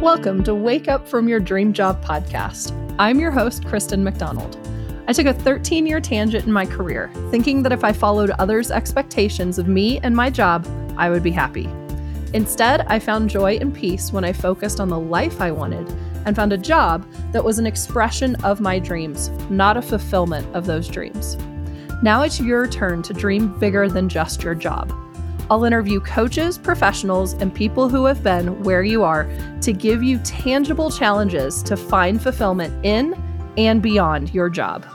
Welcome to Wake Up From Your Dream Job podcast. I'm your host, Kristen MacDonald. I took a 13 year tangent in my career, thinking that if I followed others' expectations of me and my job, I would be happy. Instead, I found joy and peace when I focused on the life I wanted and found a job that was an expression of my dreams, not a fulfillment of those dreams. Now it's your turn to dream bigger than just your job. I'll interview coaches, professionals, and people who have been where you are to give you tangible challenges to find fulfillment in and beyond your job.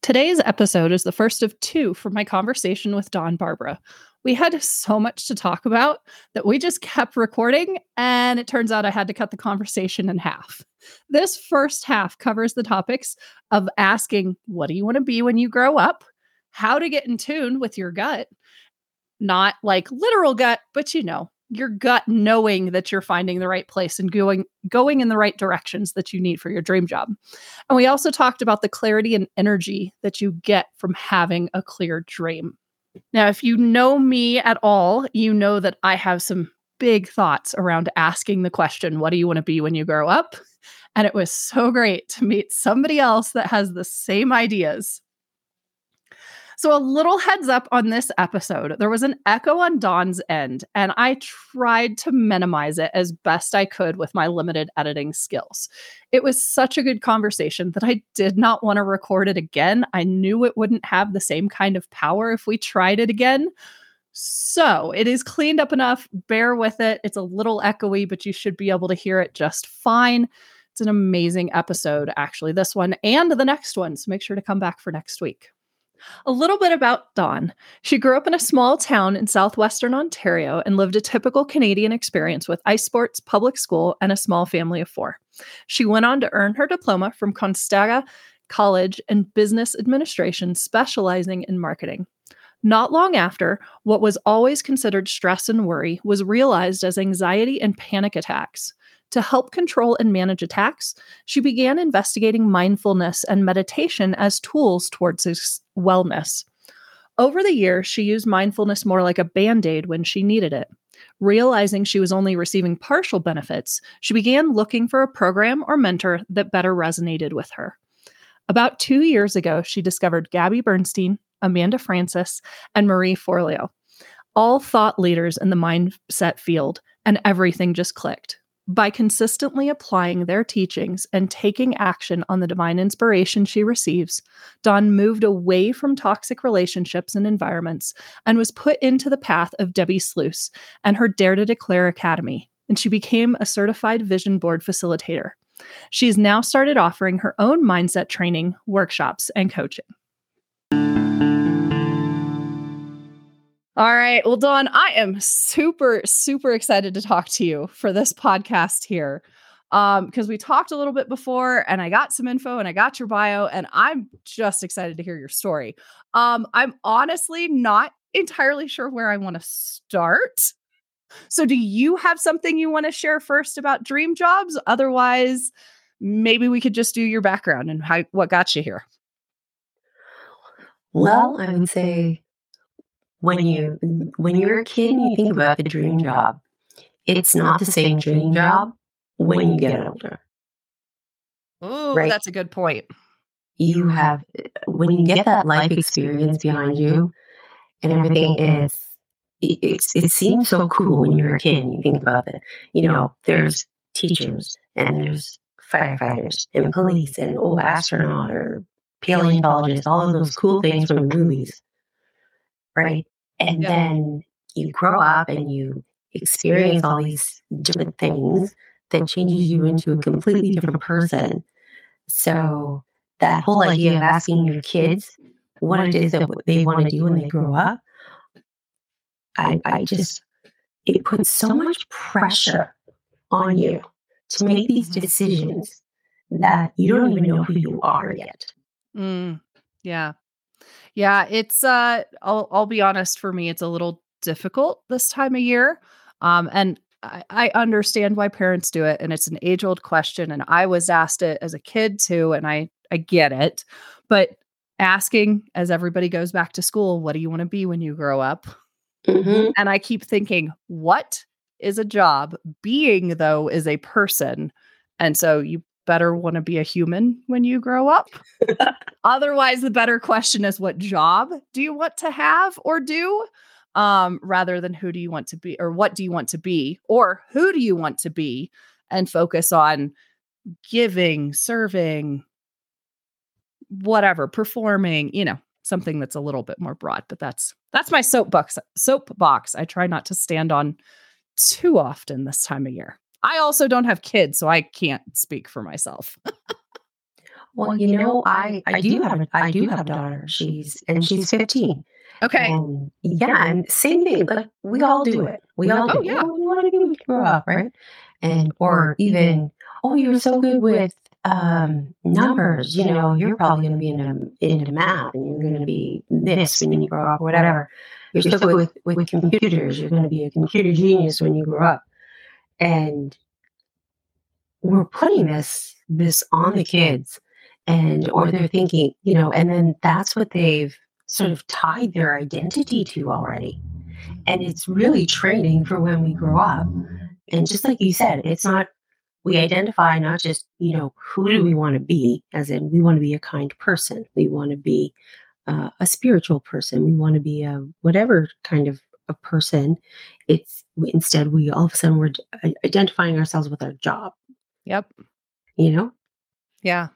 Today's episode is the first of two from my conversation with Dawn Barbara. We had so much to talk about that we just kept recording, and it turns out I had to cut the conversation in half. This first half covers the topics of asking, What do you want to be when you grow up? How to get in tune with your gut. Not like literal gut, but you know, your gut knowing that you're finding the right place and going going in the right directions that you need for your dream job. And we also talked about the clarity and energy that you get from having a clear dream. Now, if you know me at all, you know that I have some big thoughts around asking the question, what do you want to be when you grow up? And it was so great to meet somebody else that has the same ideas so, a little heads up on this episode there was an echo on Dawn's end, and I tried to minimize it as best I could with my limited editing skills. It was such a good conversation that I did not want to record it again. I knew it wouldn't have the same kind of power if we tried it again. So it is cleaned up enough. Bear with it. It's a little echoey, but you should be able to hear it just fine. It's an amazing episode, actually, this one and the next one. So make sure to come back for next week. A little bit about Dawn. She grew up in a small town in southwestern Ontario and lived a typical Canadian experience with ice sports, public school, and a small family of four. She went on to earn her diploma from Conestoga College in Business Administration, specializing in marketing. Not long after, what was always considered stress and worry was realized as anxiety and panic attacks. To help control and manage attacks, she began investigating mindfulness and meditation as tools towards wellness. Over the years, she used mindfulness more like a band aid when she needed it. Realizing she was only receiving partial benefits, she began looking for a program or mentor that better resonated with her. About two years ago, she discovered Gabby Bernstein, Amanda Frances, and Marie Forleo, all thought leaders in the mindset field, and everything just clicked. By consistently applying their teachings and taking action on the divine inspiration she receives, Dawn moved away from toxic relationships and environments and was put into the path of Debbie Sluice and her Dare to Declare Academy, and she became a certified vision board facilitator. She has now started offering her own mindset training, workshops, and coaching. All right. Well, Dawn, I am super, super excited to talk to you for this podcast here. Um, because we talked a little bit before and I got some info and I got your bio, and I'm just excited to hear your story. Um, I'm honestly not entirely sure where I want to start. So, do you have something you want to share first about dream jobs? Otherwise, maybe we could just do your background and how what got you here. Well, I would say when you when you're a kid and you think about the dream job, it's not the same dream job when you get older. Oh, right? that's a good point. You have when you get that life experience behind you, and everything is it, it, it seems so cool when you're a kid and you think about it. You know, there's teachers and there's firefighters and police and oh astronaut or paleontologist, all of those cool things from movies, right? And yeah. then you grow up and you experience all these different things that changes you into a completely different person. So that whole idea of asking your kids what it is that they want to do when they grow up, I, I just it puts so much pressure on you to make these decisions that you don't even know who you are yet. Mm, yeah. Yeah, it's uh I'll I'll be honest for me it's a little difficult this time of year. Um and I, I understand why parents do it and it's an age old question and I was asked it as a kid too and I I get it. But asking as everybody goes back to school, what do you want to be when you grow up? Mm-hmm. And I keep thinking, what is a job. Being, though, is a person. And so you better want to be a human when you grow up. Otherwise, the better question is what job do you want to have or do? Um, rather than who do you want to be or what do you want to be or who do you want to be and focus on giving, serving, whatever, performing, you know, something that's a little bit more broad. But that's that's my soapbox soapbox. I try not to stand on too often this time of year. I also don't have kids, so I can't speak for myself. well, you know, I I do have a, I do have a daughter. She's and she's 15. Okay. And yeah, and same thing. Like we all do it. We all Oh, do. yeah. Oh, we want to be grow up, right? And or even, oh, you're so good with um numbers. You know, you're probably going to be into into math, and you're going to be this when you grow up, or whatever. You're so good with with computers. You're going to be a computer genius when you grow up. And we're putting this this on the kids, and or they're thinking, you know, and then that's what they've sort of tied their identity to already. And it's really training for when we grow up. And just like you said, it's not, we identify not just, you know, who do we want to be, as in we want to be a kind person, we want to be uh, a spiritual person, we want to be a whatever kind of a person. It's instead, we all of a sudden we're identifying ourselves with our job, Yep. you know? Yeah.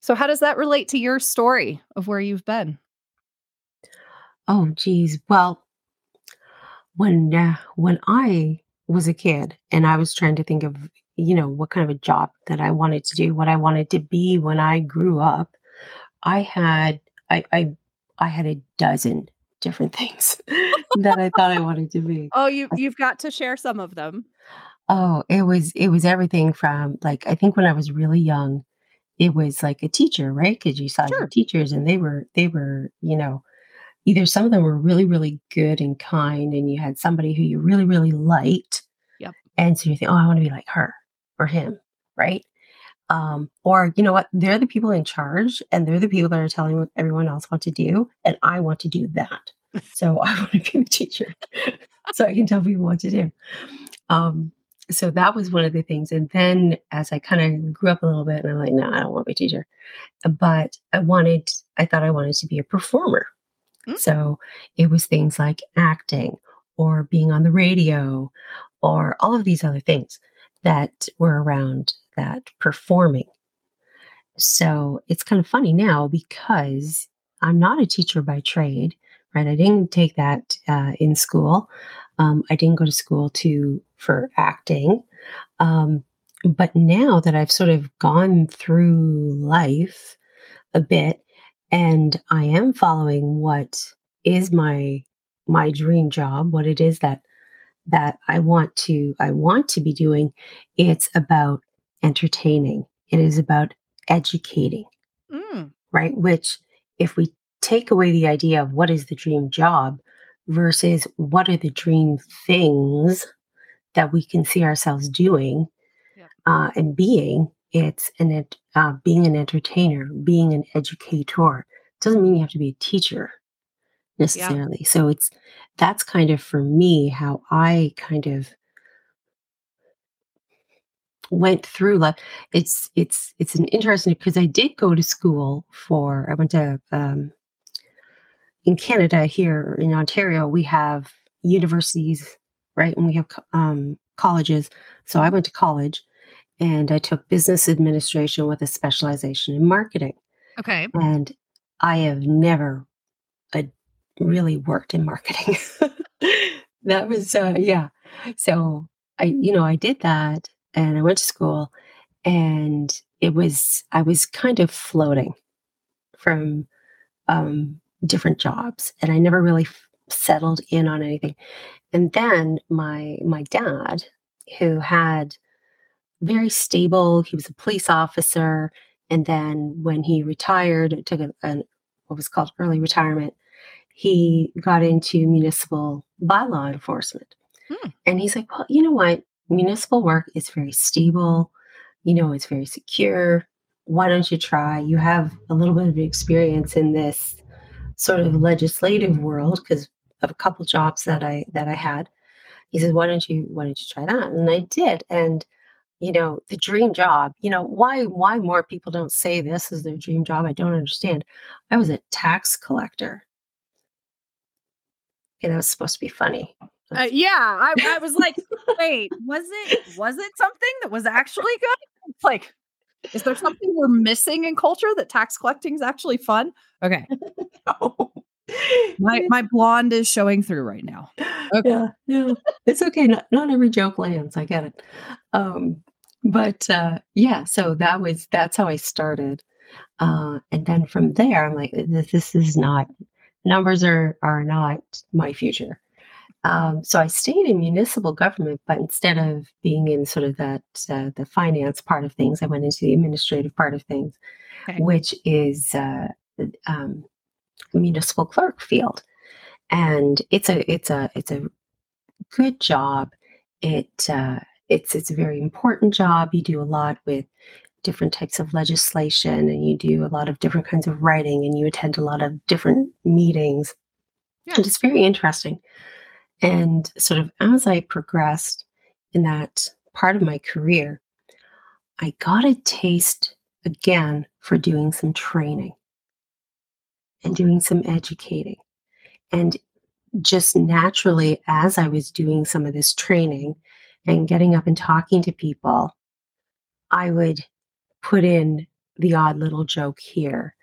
So how does that relate to your story of where you've been? Oh, geez. Well, when uh, when I was a kid and I was trying to think of, you know, what kind of a job that I wanted to do, what I wanted to be when I grew up, I had I I I had a dozen different things that I thought I wanted to be. Oh, you you've got to share some of them. Oh, it was it was everything from like I think when I was really young, it was like a teacher, right? Because you saw your Sure. teachers and they were they were, you know, either some of them were really, really good and kind, and you had somebody who you really, really liked. Yep. And so you think, oh, I want to be like her or him, right? Um, or you know what? They're the people in charge and they're the people that are telling everyone else what to do, and I want to do that. So I want to be the teacher. so I can tell people what to do. Um, so that was one of the things. And then as I kind of grew up a little bit, and I'm like, no, I don't want to be a teacher. But I wanted, I thought I wanted to be a performer. Mm. So it was things like acting or being on the radio or all of these other things that were around that performing. So it's kind of funny now because I'm not a teacher by trade, right? I didn't take that uh, in school. Um, I didn't go to school to for acting. Um, but now that I've sort of gone through life a bit, and I am following what is my my dream job, what it is that that I want to I want to be doing, it's about entertaining. It is about educating Mm, right? Which, if we take away the idea of what is the dream job versus what are the dream things that we can see ourselves doing Yep. uh, and being, it's an uh, being an entertainer, being an educator. Doesn't mean you have to be a teacher necessarily. So it's that's kind of for me how I kind of went through like it's it's it's an interesting because I did go to school for I went to um in Canada here in Ontario we have universities right and we have um colleges. So I went to college and I took business administration with a specialization in marketing. Okay. and I have never uh, really worked in marketing. That was uh, yeah. So I you know I did that and I went to school and it was I was kind of floating from um, different jobs and I never really f- settled in on anything. And then my my dad, who had very stable, he was a police officer, and then when he retired, took a, an what was called early retirement, he got into municipal bylaw enforcement. Hmm. And he's like, well, you know what? Municipal work is very stable. You know, it's very secure. Why don't you try? You have a little bit of experience in this sort of legislative world because of a couple jobs that I that I had. he says, "Why don't you Why don't you try that?" And I did, and you know, the dream job. You know, why why more people don't say this is their dream job? I don't understand. I was a tax collector. Okay, that was supposed to be funny. Uh, yeah, I, I was like, wait, was it was it something that was actually good? Like, is there something we're missing in culture that tax collecting is actually fun? Okay. no. My my blonde is showing through right now. Okay. Yeah, yeah. It's okay. Not not every joke lands. I get it. Um, but uh, yeah, so that was that's how I started. Uh, and then from there, I'm like, this, this is not numbers are are not my future. Um, so I stayed in municipal government, but instead of being in sort of that uh, the finance part of things, I went into the administrative part of things, okay. which is uh, um, municipal clerk field, and it's a it's a it's a good job. It uh, it's it's a very important job. You do a lot with different types of legislation, and you do a lot of different kinds of writing, and you attend a lot of different meetings. Yeah. And it's very interesting. And sort of as I progressed in that part of my career, I got a taste again for doing some training and doing some educating. And just naturally, as I was doing some of this training and getting up and talking to people, I would put in the odd little joke here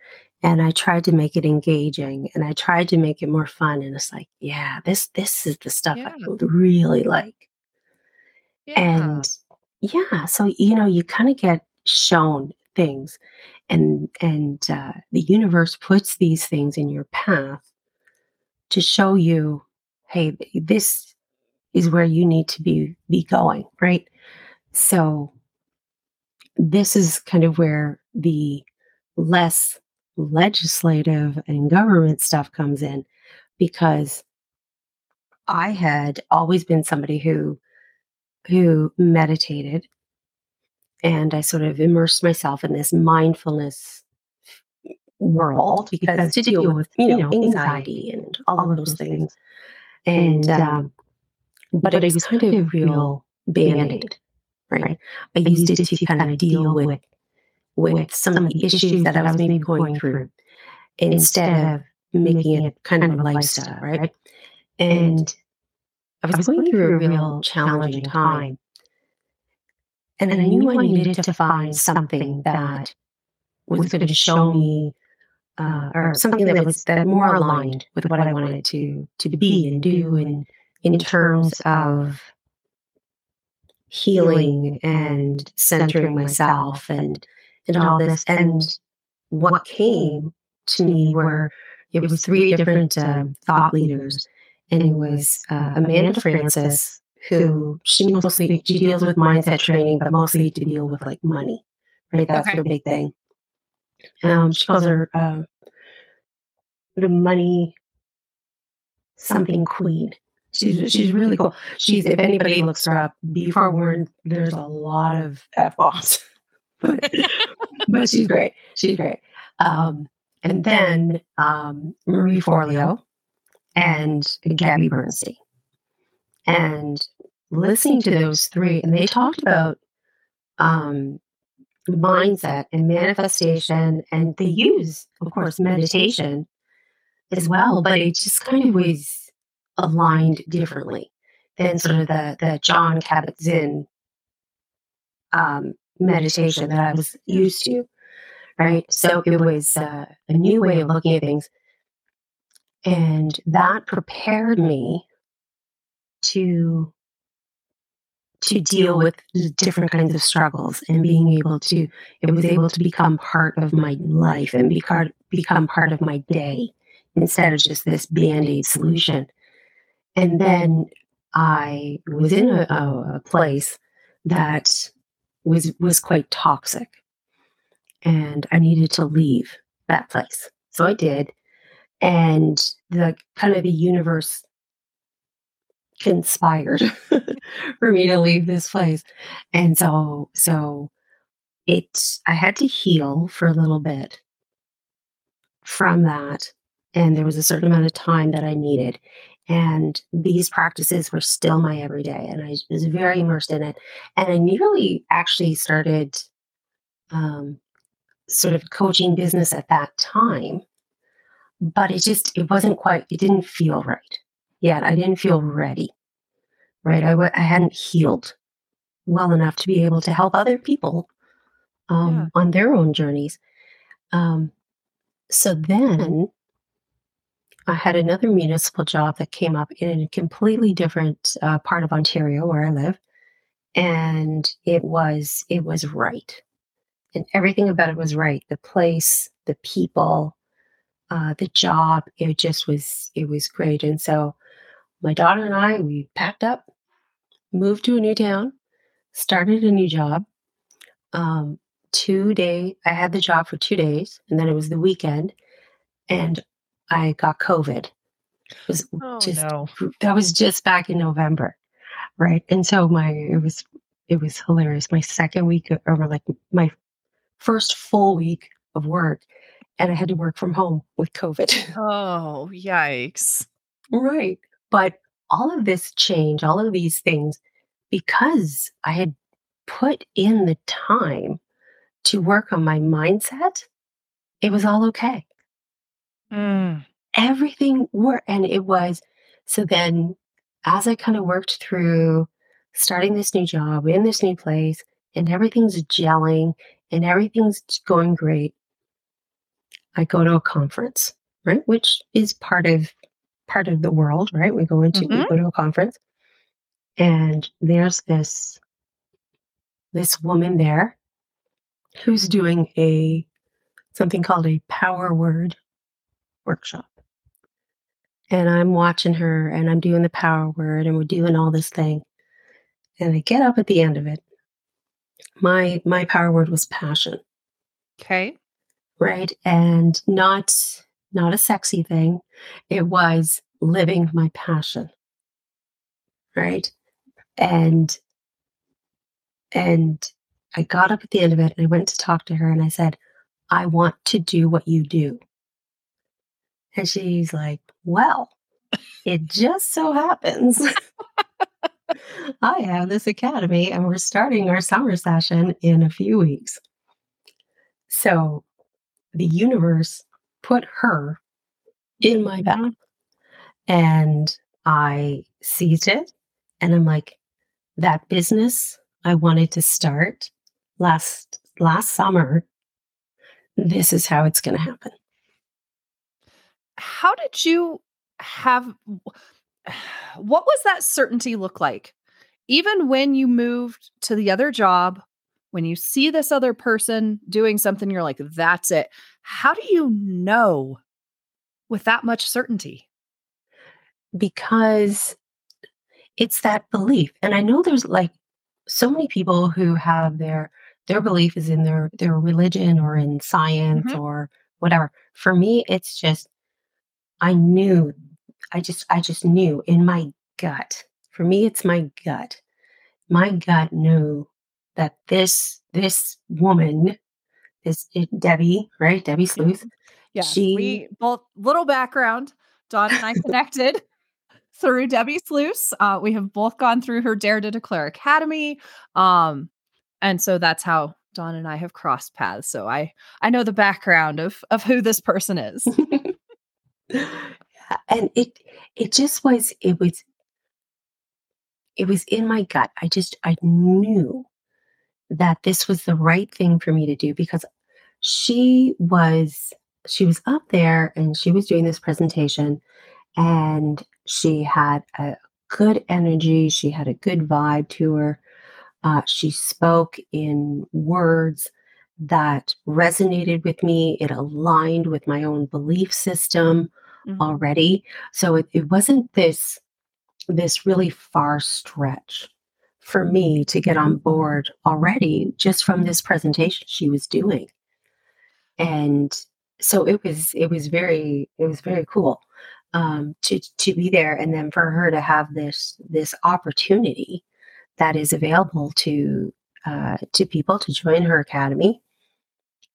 and I tried to make it engaging and I tried to make it more fun. And it's like, yeah, this this is the stuff yeah. I would really like. Yeah. And yeah, so you know, you kind of get shown things, and and uh, the universe puts these things in your path to show you, hey, this is where you need to be be going, right? So this is kind of where the less legislative and government stuff comes in because I had always been somebody who who meditated and I sort of immersed myself in this mindfulness world because to deal with you know anxiety and all of those things. and um, but it was kind of a real band-aid right? i used it to kind of deal with with some of the issues that I was maybe going through instead of making it kind of a lifestyle, right? And I was going through a real challenging time. And then I knew I needed to find something that was going to show me, uh, or something that was that more aligned with what I wanted to to be and do, and in terms of healing and centering myself and and all this. And what came to me were it was three different uh, thought leaders, and it was uh, Amanda Frances, who she mostly she deals with mindset training, but mostly to deal with like money, right? That's okay. her big thing. Um, she calls her uh, the money something queen. She's she's really cool. She's if anybody looks her up, be forewarned. There's a lot of f bombs. but, but she's great. She's great. Um, and then um, Marie Forleo and Gabby Bernstein. And listening to those three, and they talked about um, mindset and manifestation, and they use, of course, meditation as well, but it just kind of was aligned differently than sort of the the Jon Kabat-Zinn um, meditation that I was used to. Right. So it was uh, a new way of looking at things. And that prepared me to to deal with different kinds of struggles and being able to it was able to become part of my life and become become part of my day instead of just this band-aid solution and then i was in a, a place that was was quite toxic. And i needed to leave that place. So i did. And the kind of the universe conspired for me to leave this place. And so so it i had to heal for a little bit from that. And there was a certain amount of time that i needed And these practices were still my everyday, and I was very immersed in it. And I nearly actually started um, sort of coaching business at that time, but it just it wasn't quite. It didn't feel right yet. I didn't feel ready. Right, I w- I hadn't healed well enough to be able to help other people um, yeah. on their own journeys. Um, so then I had another municipal job that came up in a completely different uh, part of Ontario where I live, and it was it was right, and everything about it was right. The place, the people, uh, the job. It just was it was great. And so my daughter and I we packed up, moved to a new town, started a new job. Um, two day I had the job for two days, and then it was the weekend, and I got COVID. Was oh, just no. that was just back in November, right? And so my it was it was hilarious. My second week uh, or like my first full week of work, and I had to work from home with COVID. Oh, yikes! Right, but all of this change, all of these things, because I had put in the time to work on my mindset, it was all okay. Mm. Everything worked. And it was so then as I kind of worked through starting this new job in this new place and everything's gelling and everything's going great, I go to a conference, right? Which is part of part of the world, right? We go into mm-hmm. we go to a conference and there's this this woman there who's doing a something called a power word workshop. And I'm watching her and I'm doing the power word and we're doing all this thing. And I get up at the end of it. My my power word was passion. Okay. Right? And not not a sexy thing. It was living my passion. Right? And and I got up at the end of it and I went to talk to her and I said, I want to do what you do. And she's like, Well, it just so happens I have this academy and we're starting our summer session in a few weeks. So the universe put her in my path and I seized it. And I'm like, that business I wanted to start last last summer, this is how it's going to happen how did you have what was that certainty look like? Even when you moved to the other job, when you see this other person doing something, you're like, that's it. How do you know with that much certainty? Because it's that belief. And I know there's like so many people who have their their belief is in their their religion or in science mm-hmm. or whatever. For me, it's just I knew, I just, I just knew in my gut. For me, it's my gut. My gut knew that this, this woman, this Debbie, right? Debbie Sleuth. Yeah. She, we both little background. Dawn and I connected through Debbie Sleuth. Uh, we have both gone through her Dare to Declare Academy. Um, and so that's how Dawn and I have crossed paths. So I I know the background of of who this person is. and it it just was it was it was in my gut. I just I knew that this was the right thing for me to do because she was she was up there and she was doing this presentation and she had a good energy she had a good vibe to her uh, she spoke in words that resonated with me. It aligned with my own belief system mm-hmm. already. So it, it wasn't this this really far stretch for me to get on board already just from this presentation she was doing. And so it was it was very it was very cool um, to to be there and then for her to have this this opportunity that is available to uh, to people to join her academy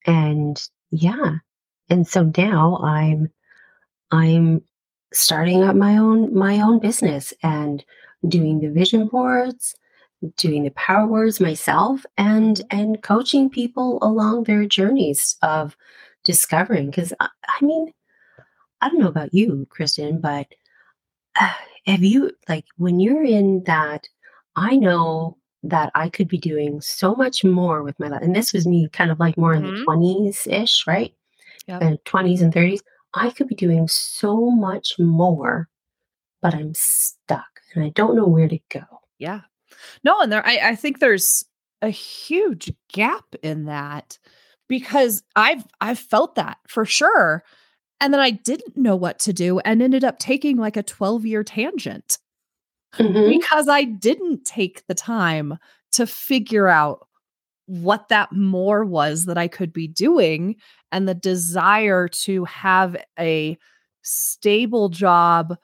and yeah. And so now I'm I'm starting up my own my own business and doing the vision boards doing the power words myself and and coaching people along their journeys of discovering because I, I mean i don't know about you kristen but uh, have you like when you're in that i know that i could be doing so much more with my life and this was me kind of like more in the Mhm. 20s ish right Yep. and 20s and 30s i could be doing so much more but i'm stuck and i don't know where to go Yeah. No, and there I, I think there's a huge gap in that because I've I've felt that for sure. And then I didn't know what to do and ended up taking like a 12 year tangent Mhm. because I didn't take the time to figure out what that more was that I could be doing and the desire to have a stable job,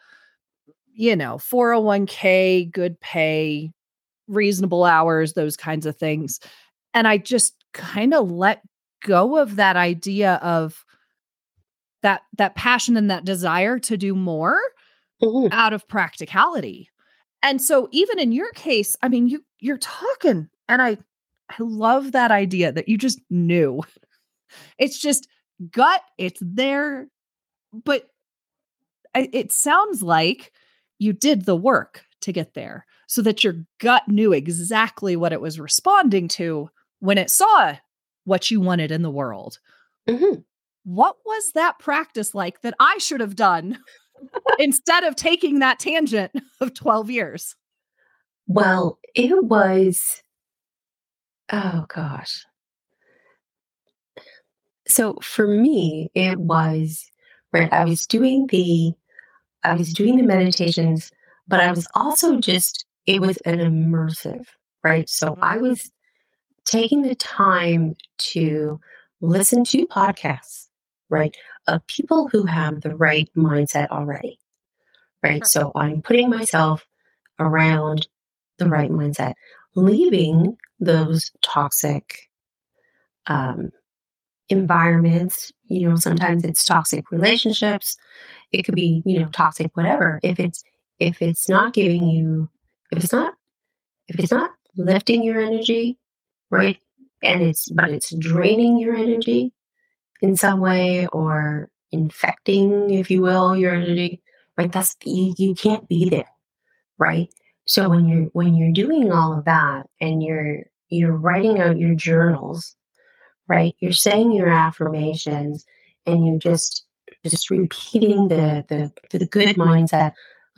you know, 401k, good pay, reasonable hours, those kinds of things. And I just kind of let go of that idea of that that passion and that desire to do more Mhm. out of practicality. And so even in your case, I mean you you're talking and I I love that idea that you just knew. It's just gut, it's there, but I, it sounds like you did the work to get there so that your gut knew exactly what it was responding to when it saw what you wanted in the world. Mhm. What was that practice like that I should have done instead of taking that tangent of 12 years? Well, it was oh gosh. So for me, it was right. I was doing the I was doing the meditations, but I was also just it was an immersive, right? So I mm-hmm. was taking the time to listen to podcasts, right, of people who have the right mindset already, right? So I'm putting myself around the right mindset, leaving those toxic um, environments. You know, sometimes it's toxic relationships. It could be, you know, toxic whatever. If it's if it's not giving you, if it's not, if it's not lifting your energy, right, and it's but it's draining your energy in some way or infecting, if you will, your energy, right? That's you, you can't be there, right? So when you're when you're doing all of that and you're you're writing out your journals, right? You're saying your affirmations and you're just just repeating the the the good mindset,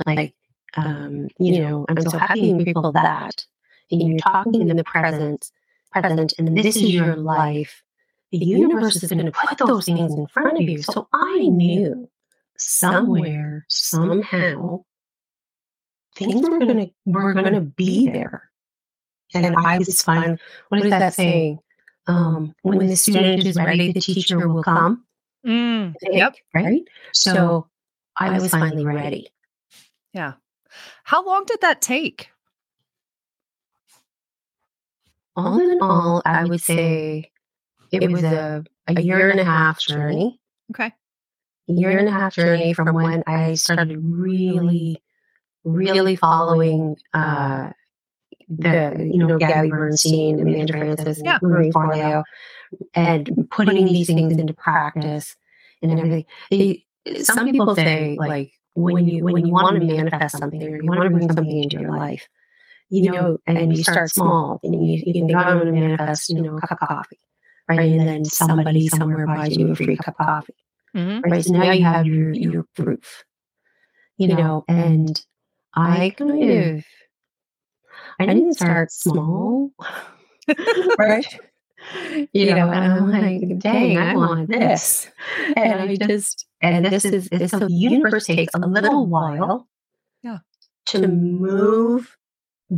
like um, you know, I'm so happy and grateful that. And you're talking in the present, present, and this is your life. The universe is going to put those things in front of you. So I knew somewhere, somehow, things were going to were going to be there. And I was fine. What is that saying? Um, when the student is ready, the teacher will come. Mm, Yep. Right. So I was finally ready. Yeah. How long did that take? All in all, I would say it was a, a year and a half journey. Okay. A year and a half journey from when I started really, really following uh, the, you know, Gabby Bernstein, Amanda Frances, and Yeah. Marie Forleo, and putting these things into practice and everything. They, some people say, like, when you when you want to manifest something or you want to bring something into your life, you know, and you start small, and you, you think, oh, I'm going to manifest, you know, a cup of coffee, right? And then somebody somewhere buys you a free cup of coffee, Mhm. right? So now you have your your proof, you know. And I kind of, I didn't start small, right? You know, and I'm like, dang, I want this, and I just, and this is, this, so the universe takes a little while, Yeah. to move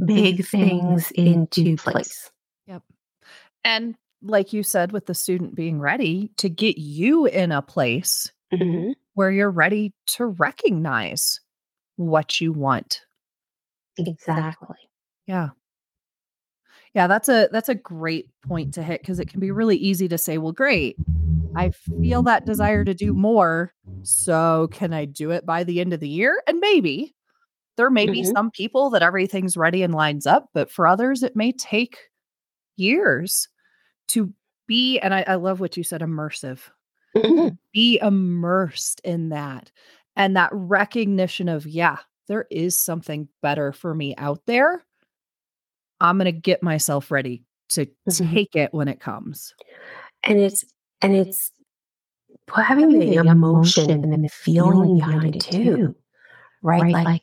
big things into place. Yep. And like you said, with the student being ready to get you in a place Mhm. where you're ready to recognize what you want. Exactly. Yeah. Yeah, that's a that's a great point to hit because it can be really easy to say, well, great. I feel that desire to do more. So can I do it by the end of the year? And maybe there may be Mhm. some people that everything's ready and lines up, but for others, it may take years to be, and I, I love what you said, immersive, Mhm. be immersed in that. And that recognition of, yeah, there is something better for me out there. I'm going to get myself ready to Mhm. take it when it comes. And it's and it's having the emotion and the feeling behind it too, right? right? Like,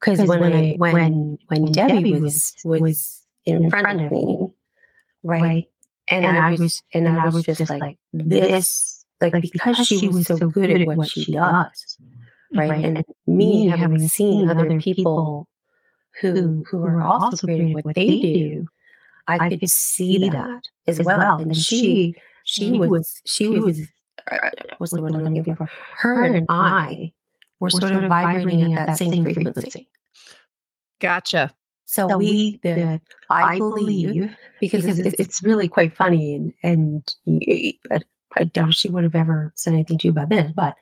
because when I when when Debbie was was in front of me, right, and I was and I was just like this, like because she was so good at what she does, right, and me having seen other people who who are also great at what they do, I could see that as well, and she she was she was uh, what's the word I'm looking for? Her and I were sort of vibrating at that same frequency. Gotcha. So we, the, I believe, because it's, it's really quite funny, and and y- I- I doubt she would have ever said anything to you about this, but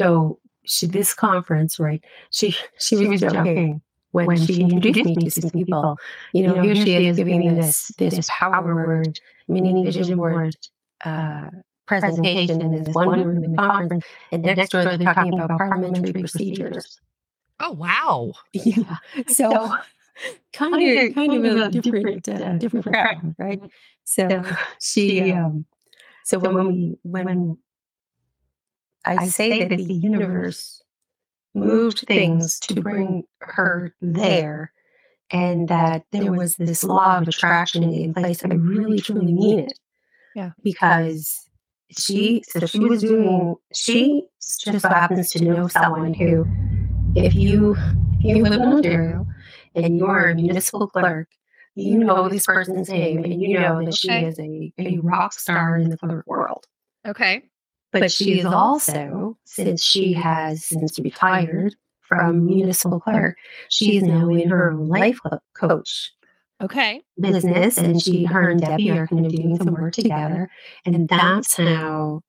so she, this conference, right? She she was joking when she introduced me to some people. You know, here she is giving me this this power word, meaning vision word. Uh, presentation in this one room in the conference, and next door they're talking about parliamentary procedures. Oh, wow. Yeah. So kind of kind of a different uh, different crowd, right? So she um so when when we when I say that the universe moved things to bring her there and that there was this law of attraction in place, I really truly mean it. Yeah. Because she so she was doing she just so happens to know someone who if you if you live in Ontario and you're a municipal clerk, you know this person's name and you know that she Okay. is a, a rock star in the clerk world. Okay. But she is also, since she has since retired from municipal clerk, she is now in her own life coach Okay. business and she her and Debbie are kind of doing some work together. And that's how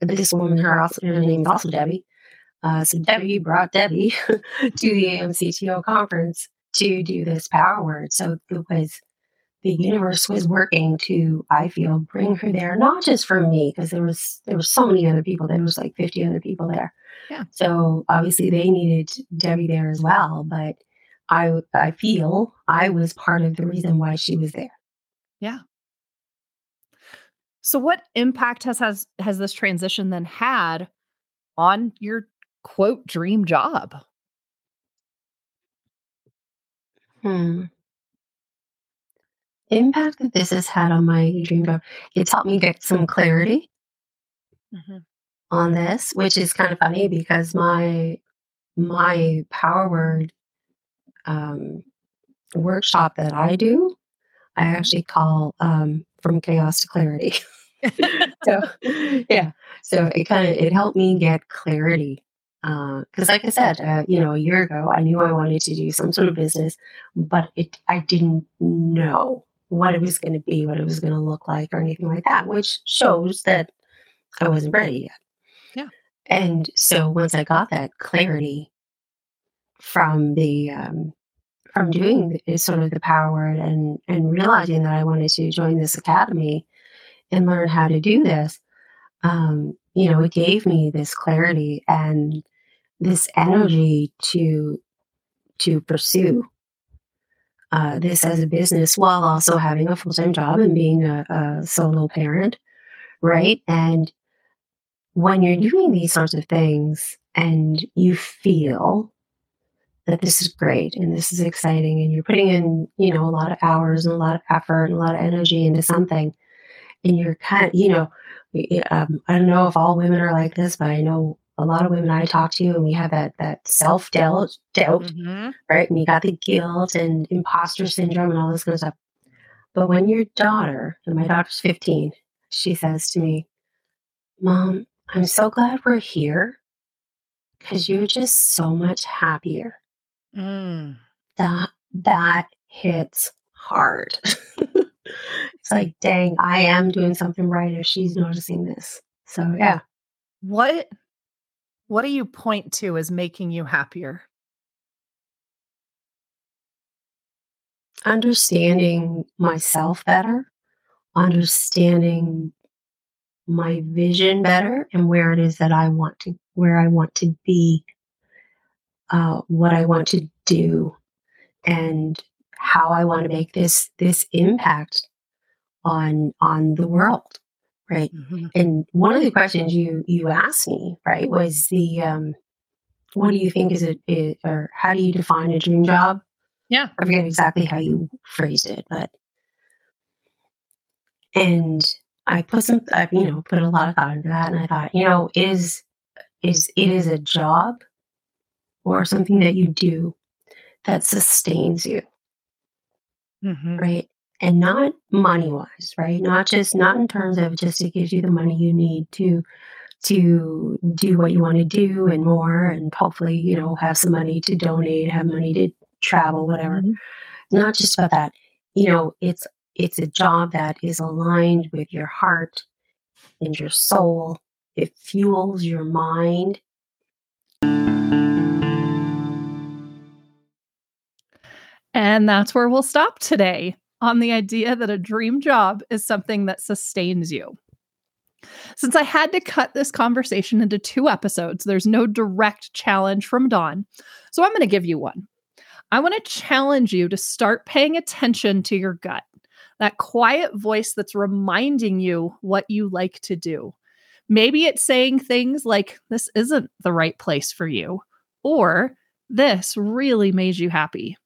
this woman, her also her name is also Debbie. Uh, so Debbie brought Debbie to the AMCTO conference to do this power word. So it was the universe was working to, I feel, bring her there, not just for me, because there was there were so many other people. There was like 50 other people there. Yeah. So obviously they needed Debbie there as well. But I I feel I was part of the reason why she was there. Yeah. So what impact has has has this transition then had on your quote dream job? Hmm. Impact that this has had on my dream job, it's helped me get some clarity on this, which is kind of funny because my my power word um, workshop that I do, I actually call um, from chaos to clarity. so yeah, so it kind of it helped me get clarity because, like I said, uh, you know, a year ago, I knew I wanted to do some sort of business, but it I didn't know what it was going to be, what it was going to look like, or anything like that, which shows that I wasn't ready yet. Yeah. And so once I got that clarity from the um, from doing the, sort of the power word and and realizing that I wanted to join this academy and learn how to do this, um, you know, it gave me this clarity and this energy to to pursue uh, this as a business while also having a full time job and being a, a solo parent, right? And when you're doing these sorts of things and you feel that this is great and this is exciting and you're putting in, you know, a lot of hours and a lot of effort and a lot of energy into something and you're kind of, you know, um, I don't know if all women are like this, but I know a lot of women I talk to and we have that, that self doubt, doubt Mhm. right? And you got the guilt and imposter syndrome and all this kind of stuff. But when your daughter, and my daughter's 15, she says to me, Mom, I'm so glad we're here because you're just so much happier. Mm. That that hits hard. it's like, dang, I am doing something right if she's noticing this. So yeah. What what do you point to as making you happier? Understanding myself better, understanding my vision better and where it is that I want to where I want to be, uh, what I want to do, and how I want to make this this impact on on the world, right? Mm-hmm. And one of the questions you you asked me, right, was the um, what do you think is it, or how do you define a dream job? Yeah, I forget exactly how you phrased it, but and I put some, I, you know, put a lot of thought into that, and I thought, you know, is is it is a job or something that you do that sustains you, mm-hmm. right? And not money wise, right? Not just not in terms of just it gives you the money you need to to do what you want to do and more, and hopefully, you know, have some money to donate, have money to travel, whatever. Mm-hmm. Not just about that. You know, it's it's a job that is aligned with your heart and your soul. It fuels your mind. And that's where we'll stop today on the idea that a dream job is something that sustains you. Since I had to cut this conversation into two episodes, there's no direct challenge from Dawn. So I'm going to give you one. I want to challenge you to start paying attention to your gut that quiet voice that's reminding you what you like to do. Maybe it's saying things like, This isn't the right place for you, or This really made you happy,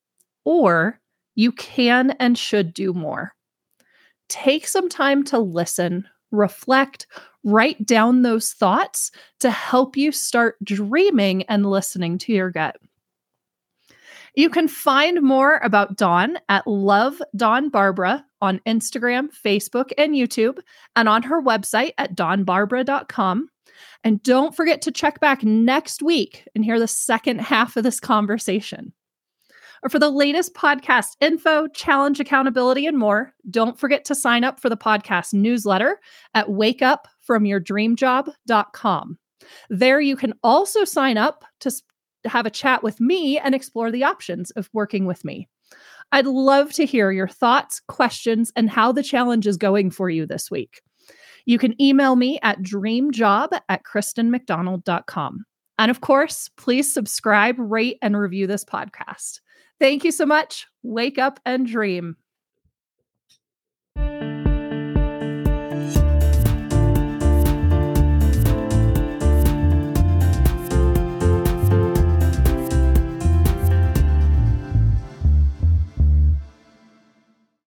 or You can and should do more. Take some time to listen, reflect, write down those thoughts to help you start dreaming and listening to your gut. You can find more about Dawn at Love Dawn Barbara on Instagram, Facebook, and YouTube, and on her website at dawnbarbara.com. And don't forget to check back next week and hear the second half of this conversation. Or for the latest podcast info, challenge accountability, and more, don't forget to sign up for the podcast newsletter at wakeupfromyourdreamjob.com. There you can also sign up to have a chat with me and explore the options of working with me. I'd love to hear your thoughts, questions, and how the challenge is going for you this week. You can email me at dreamjob at kristenmacdonald.com. And of course, please subscribe, rate, and review this podcast. Thank you so much. Wake up and dream.